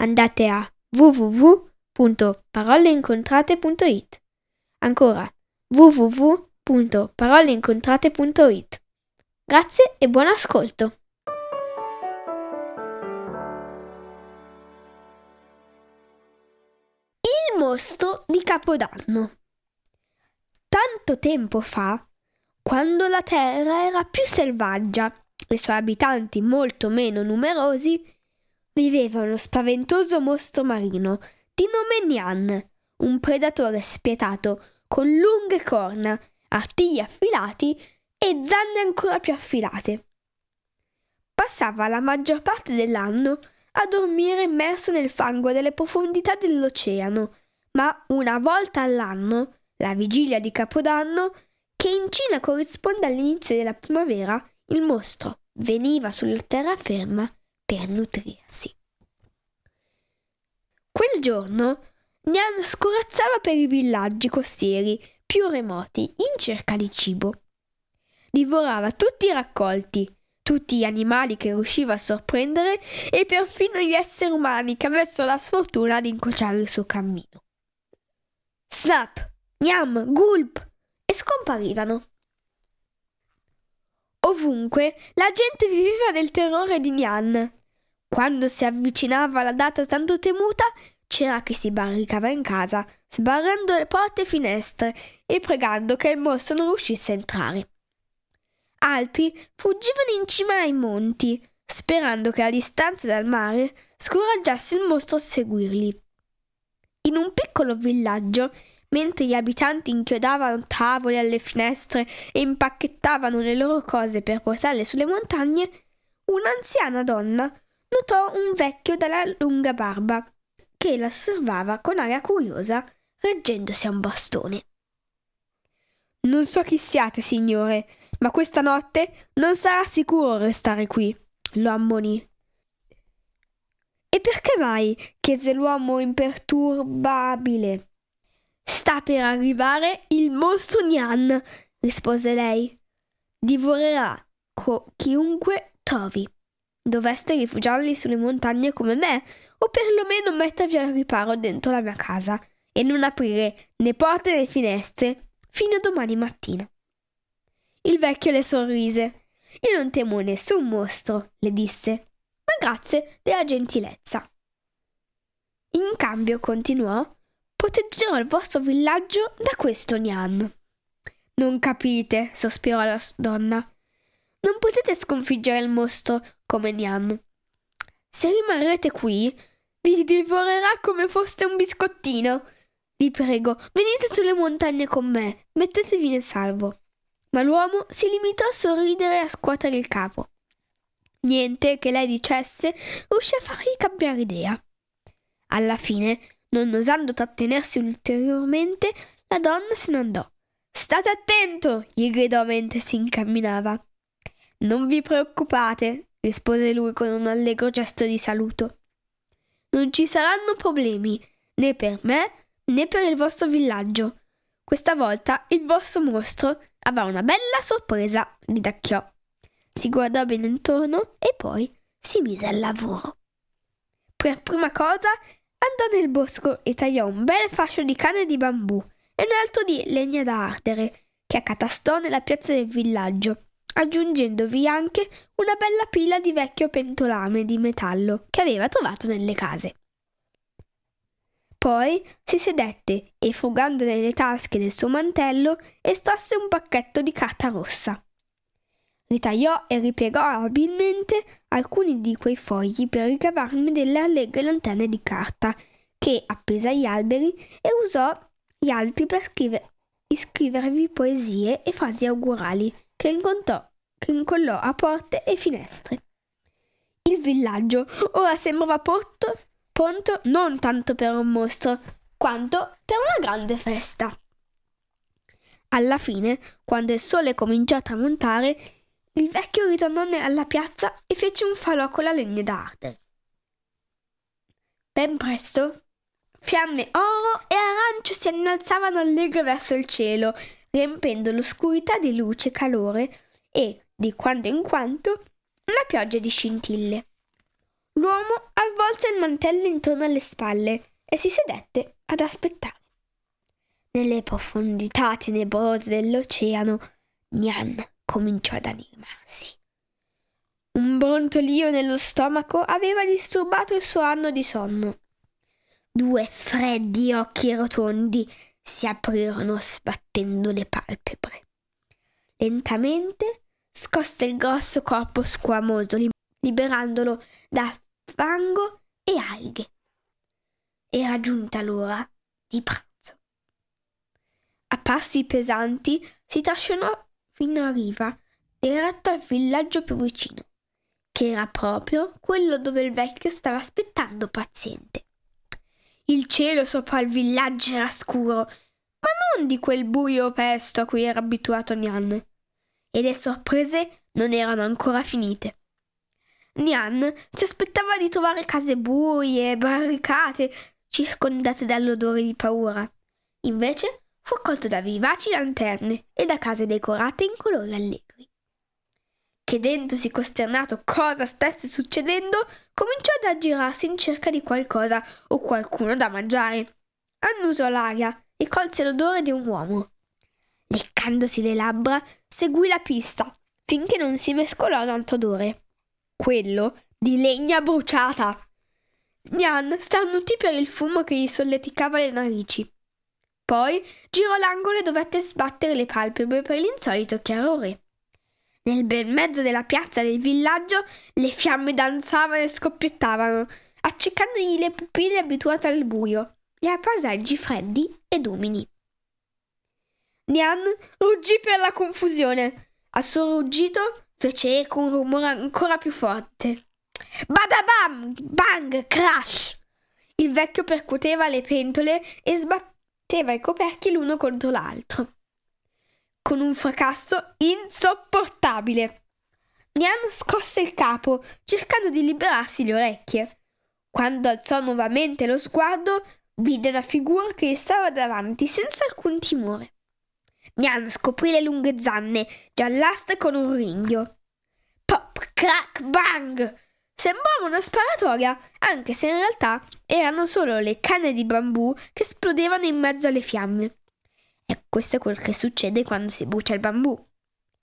andate a www.paroleincontrate.it. Ancora www.paroleincontrate.it. Grazie e buon ascolto. Il mostro di Capodanno. Tanto tempo fa, quando la terra era più selvaggia e i suoi abitanti molto meno numerosi, viveva uno spaventoso mostro marino di nome Nian, un predatore spietato con lunghe corna, artigli affilati e zanne ancora più affilate. Passava la maggior parte dell'anno a dormire immerso nel fango delle profondità dell'oceano, ma una volta all'anno, la vigilia di Capodanno, che in Cina corrisponde all'inizio della primavera, il mostro veniva sulla terraferma per nutrirsi. Quel giorno Nian scorazzava per i villaggi costieri più remoti in cerca di cibo. Divorava tutti i raccolti, tutti gli animali che riusciva a sorprendere e perfino gli esseri umani che avessero la sfortuna di incrociare il suo cammino. Snap, Gnam, Gulp e scomparivano. Ovunque la gente viveva nel terrore di Nian. Quando si avvicinava la data tanto temuta, c'era chi si barricava in casa, sbarrando le porte e finestre e pregando che il mostro non riuscisse a entrare. Altri fuggivano in cima ai monti, sperando che la distanza dal mare scoraggiasse il mostro a seguirli. In un piccolo villaggio, mentre gli abitanti inchiodavano tavoli alle finestre e impacchettavano le loro cose per portarle sulle montagne, un'anziana donna notò un vecchio dalla lunga barba che la osservava con aria curiosa, reggendosi a un bastone. Non so chi siate, signore, ma questa notte non sarà sicuro restare qui, lo ammonì. E perché mai? chiese l'uomo imperturbabile. Sta per arrivare il mostro Nian, rispose lei. Divorerà co- chiunque trovi. Dovreste rifugiarli sulle montagne come me, o perlomeno mettervi al riparo dentro la mia casa e non aprire né porte né finestre fino a domani mattina. Il vecchio le sorrise. Io non temo nessun mostro, le disse, ma grazie della gentilezza. In cambio, continuò, proteggerò il vostro villaggio da questo Nian. Non capite, sospirò la donna. Non potete sconfiggere il mostro come Nian. Se rimarrete qui, vi divorerà come foste un biscottino. Vi prego, venite sulle montagne con me, mettetevi nel salvo. Ma l'uomo si limitò a sorridere e a scuotere il capo. Niente che lei dicesse riuscì a fargli cambiare idea. Alla fine, non osando trattenersi ulteriormente, la donna se ne andò. State attento! gli gridò mentre si incamminava. Non vi preoccupate, rispose lui con un allegro gesto di saluto. Non ci saranno problemi, né per me né per il vostro villaggio. Questa volta il vostro mostro avrà una bella sorpresa, ridacchiò. Si guardò bene intorno e poi si mise al lavoro. Per prima cosa andò nel bosco e tagliò un bel fascio di canne di bambù e un altro di legna da ardere, che accatastò nella piazza del villaggio aggiungendovi anche una bella pila di vecchio pentolame di metallo che aveva trovato nelle case. Poi si sedette e, frugando nelle tasche del suo mantello, estrasse un pacchetto di carta rossa. Ritagliò e ripiegò abilmente alcuni di quei fogli per ricavarne delle allegre lanterne di carta, che appese agli alberi e usò gli altri per scrivere, scrivervi poesie e frasi augurali che incontrò che incollò a porte e finestre. Il villaggio ora sembrava porto, pronto non tanto per un mostro, quanto per una grande festa. Alla fine, quando il sole cominciò a tramontare, il vecchio ritornò alla piazza e fece un falò con la legna d'arte. Ben presto, fiamme oro e arancio si innalzavano allegre verso il cielo, riempendo l'oscurità di luce e calore e, di quando in quando, una pioggia di scintille. L'uomo avvolse il mantello intorno alle spalle e si sedette ad aspettare. Nelle profondità tenebrose dell'oceano, Nian cominciò ad animarsi. Un brontolio nello stomaco aveva disturbato il suo anno di sonno. Due freddi occhi rotondi si aprirono sbattendo le palpebre. Lentamente scosse il grosso corpo squamoso, liberandolo da fango e alghe. Era giunta l'ora di pranzo. A passi pesanti si trascinò fino a riva, diretto al villaggio più vicino, che era proprio quello dove il vecchio stava aspettando paziente. Il cielo sopra il villaggio era scuro, ma non di quel buio pesto a cui era abituato Nian. E le sorprese non erano ancora finite. Nian si aspettava di trovare case buie, barricate, circondate dall'odore di paura. Invece fu accolto da vivaci lanterne e da case decorate in colori allegri. Chiedendosi costernato cosa stesse succedendo, cominciò ad aggirarsi in cerca di qualcosa o qualcuno da mangiare. Annusò l'aria e colse l'odore di un uomo. Leccandosi le labbra, seguì la pista finché non si mescolò un altro odore. Quello di legna bruciata. Nian starnutì per il fumo che gli solleticava le narici. Poi girò l'angolo e dovette sbattere le palpebre per l'insolito chiarore. Nel bel mezzo della piazza del villaggio le fiamme danzavano e scoppiettavano, accecandogli le pupille abituate al buio e a paesaggi freddi ed umidi. Nian ruggì per la confusione. Al suo ruggito fece eco un rumore ancora più forte. Badabam! Bang! Crash! Il vecchio percuoteva le pentole e sbatteva i coperchi l'uno contro l'altro, con un fracasso insopportabile. Nian scosse il capo, cercando di liberarsi le orecchie. Quando alzò nuovamente lo sguardo, vide una figura che gli stava davanti senza alcun timore. Nian scoprì le lunghe zanne, giallastre con un ringhio. Pop, crack, bang! Sembrava una sparatoria, anche se in realtà erano solo le canne di bambù che esplodevano in mezzo alle fiamme. E questo è quel che succede quando si brucia il bambù.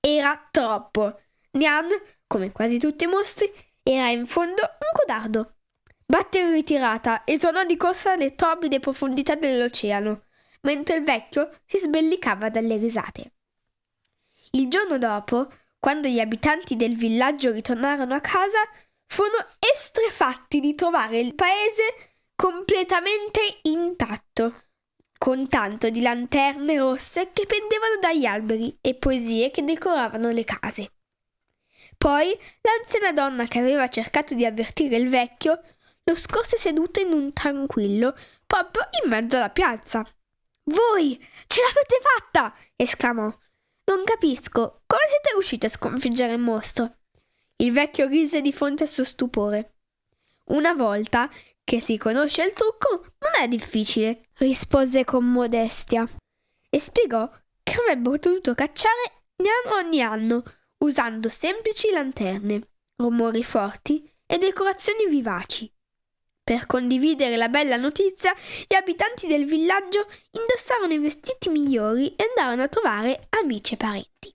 Era troppo. Nian, come quasi tutti i mostri, era in fondo un codardo. Batte in ritirata e tornò di corsa alle torbide profondità dell'oceano, mentre il vecchio si sbellicava dalle risate. Il giorno dopo, quando gli abitanti del villaggio ritornarono a casa, furono estrefatti di trovare il paese completamente intatto, con tanto di lanterne rosse che pendevano dagli alberi e poesie che decoravano le case. Poi l'anziana donna che aveva cercato di avvertire il vecchio lo scorse seduto in un tranquillo proprio in mezzo alla piazza. Voi ce l'avete fatta! esclamò. Non capisco come siete riusciti a sconfiggere il mostro. Il vecchio rise di fronte al suo stupore. Una volta che si conosce il trucco, non è difficile, rispose con modestia e spiegò che avrebbe potuto cacciare Nian ogni anno usando semplici lanterne, rumori forti e decorazioni vivaci. Per condividere la bella notizia, gli abitanti del villaggio indossarono i vestiti migliori e andarono a trovare amici e parenti.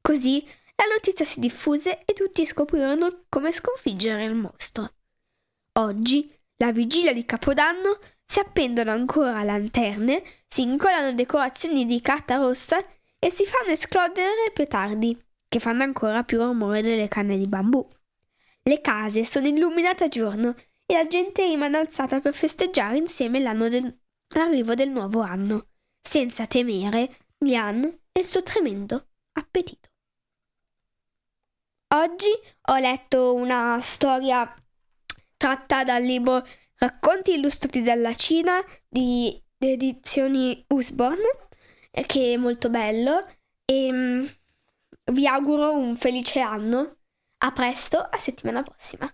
Così la notizia si diffuse e tutti scoprirono come sconfiggere il mostro. Oggi, la vigilia di Capodanno, si appendono ancora lanterne, si incollano decorazioni di carta rossa e si fanno esplodere petardi, che fanno ancora più rumore delle canne di bambù. Le case sono illuminate a giorno e la gente rimane alzata per festeggiare insieme l'anno del, l'arrivo del nuovo anno, senza temere Lian e il suo tremendo appetito. Oggi ho letto una storia tratta dal libro racconti illustrati dalla Cina di, di edizioni Usborne, che è molto bello. E um, vi auguro un felice anno. A presto, a settimana prossima.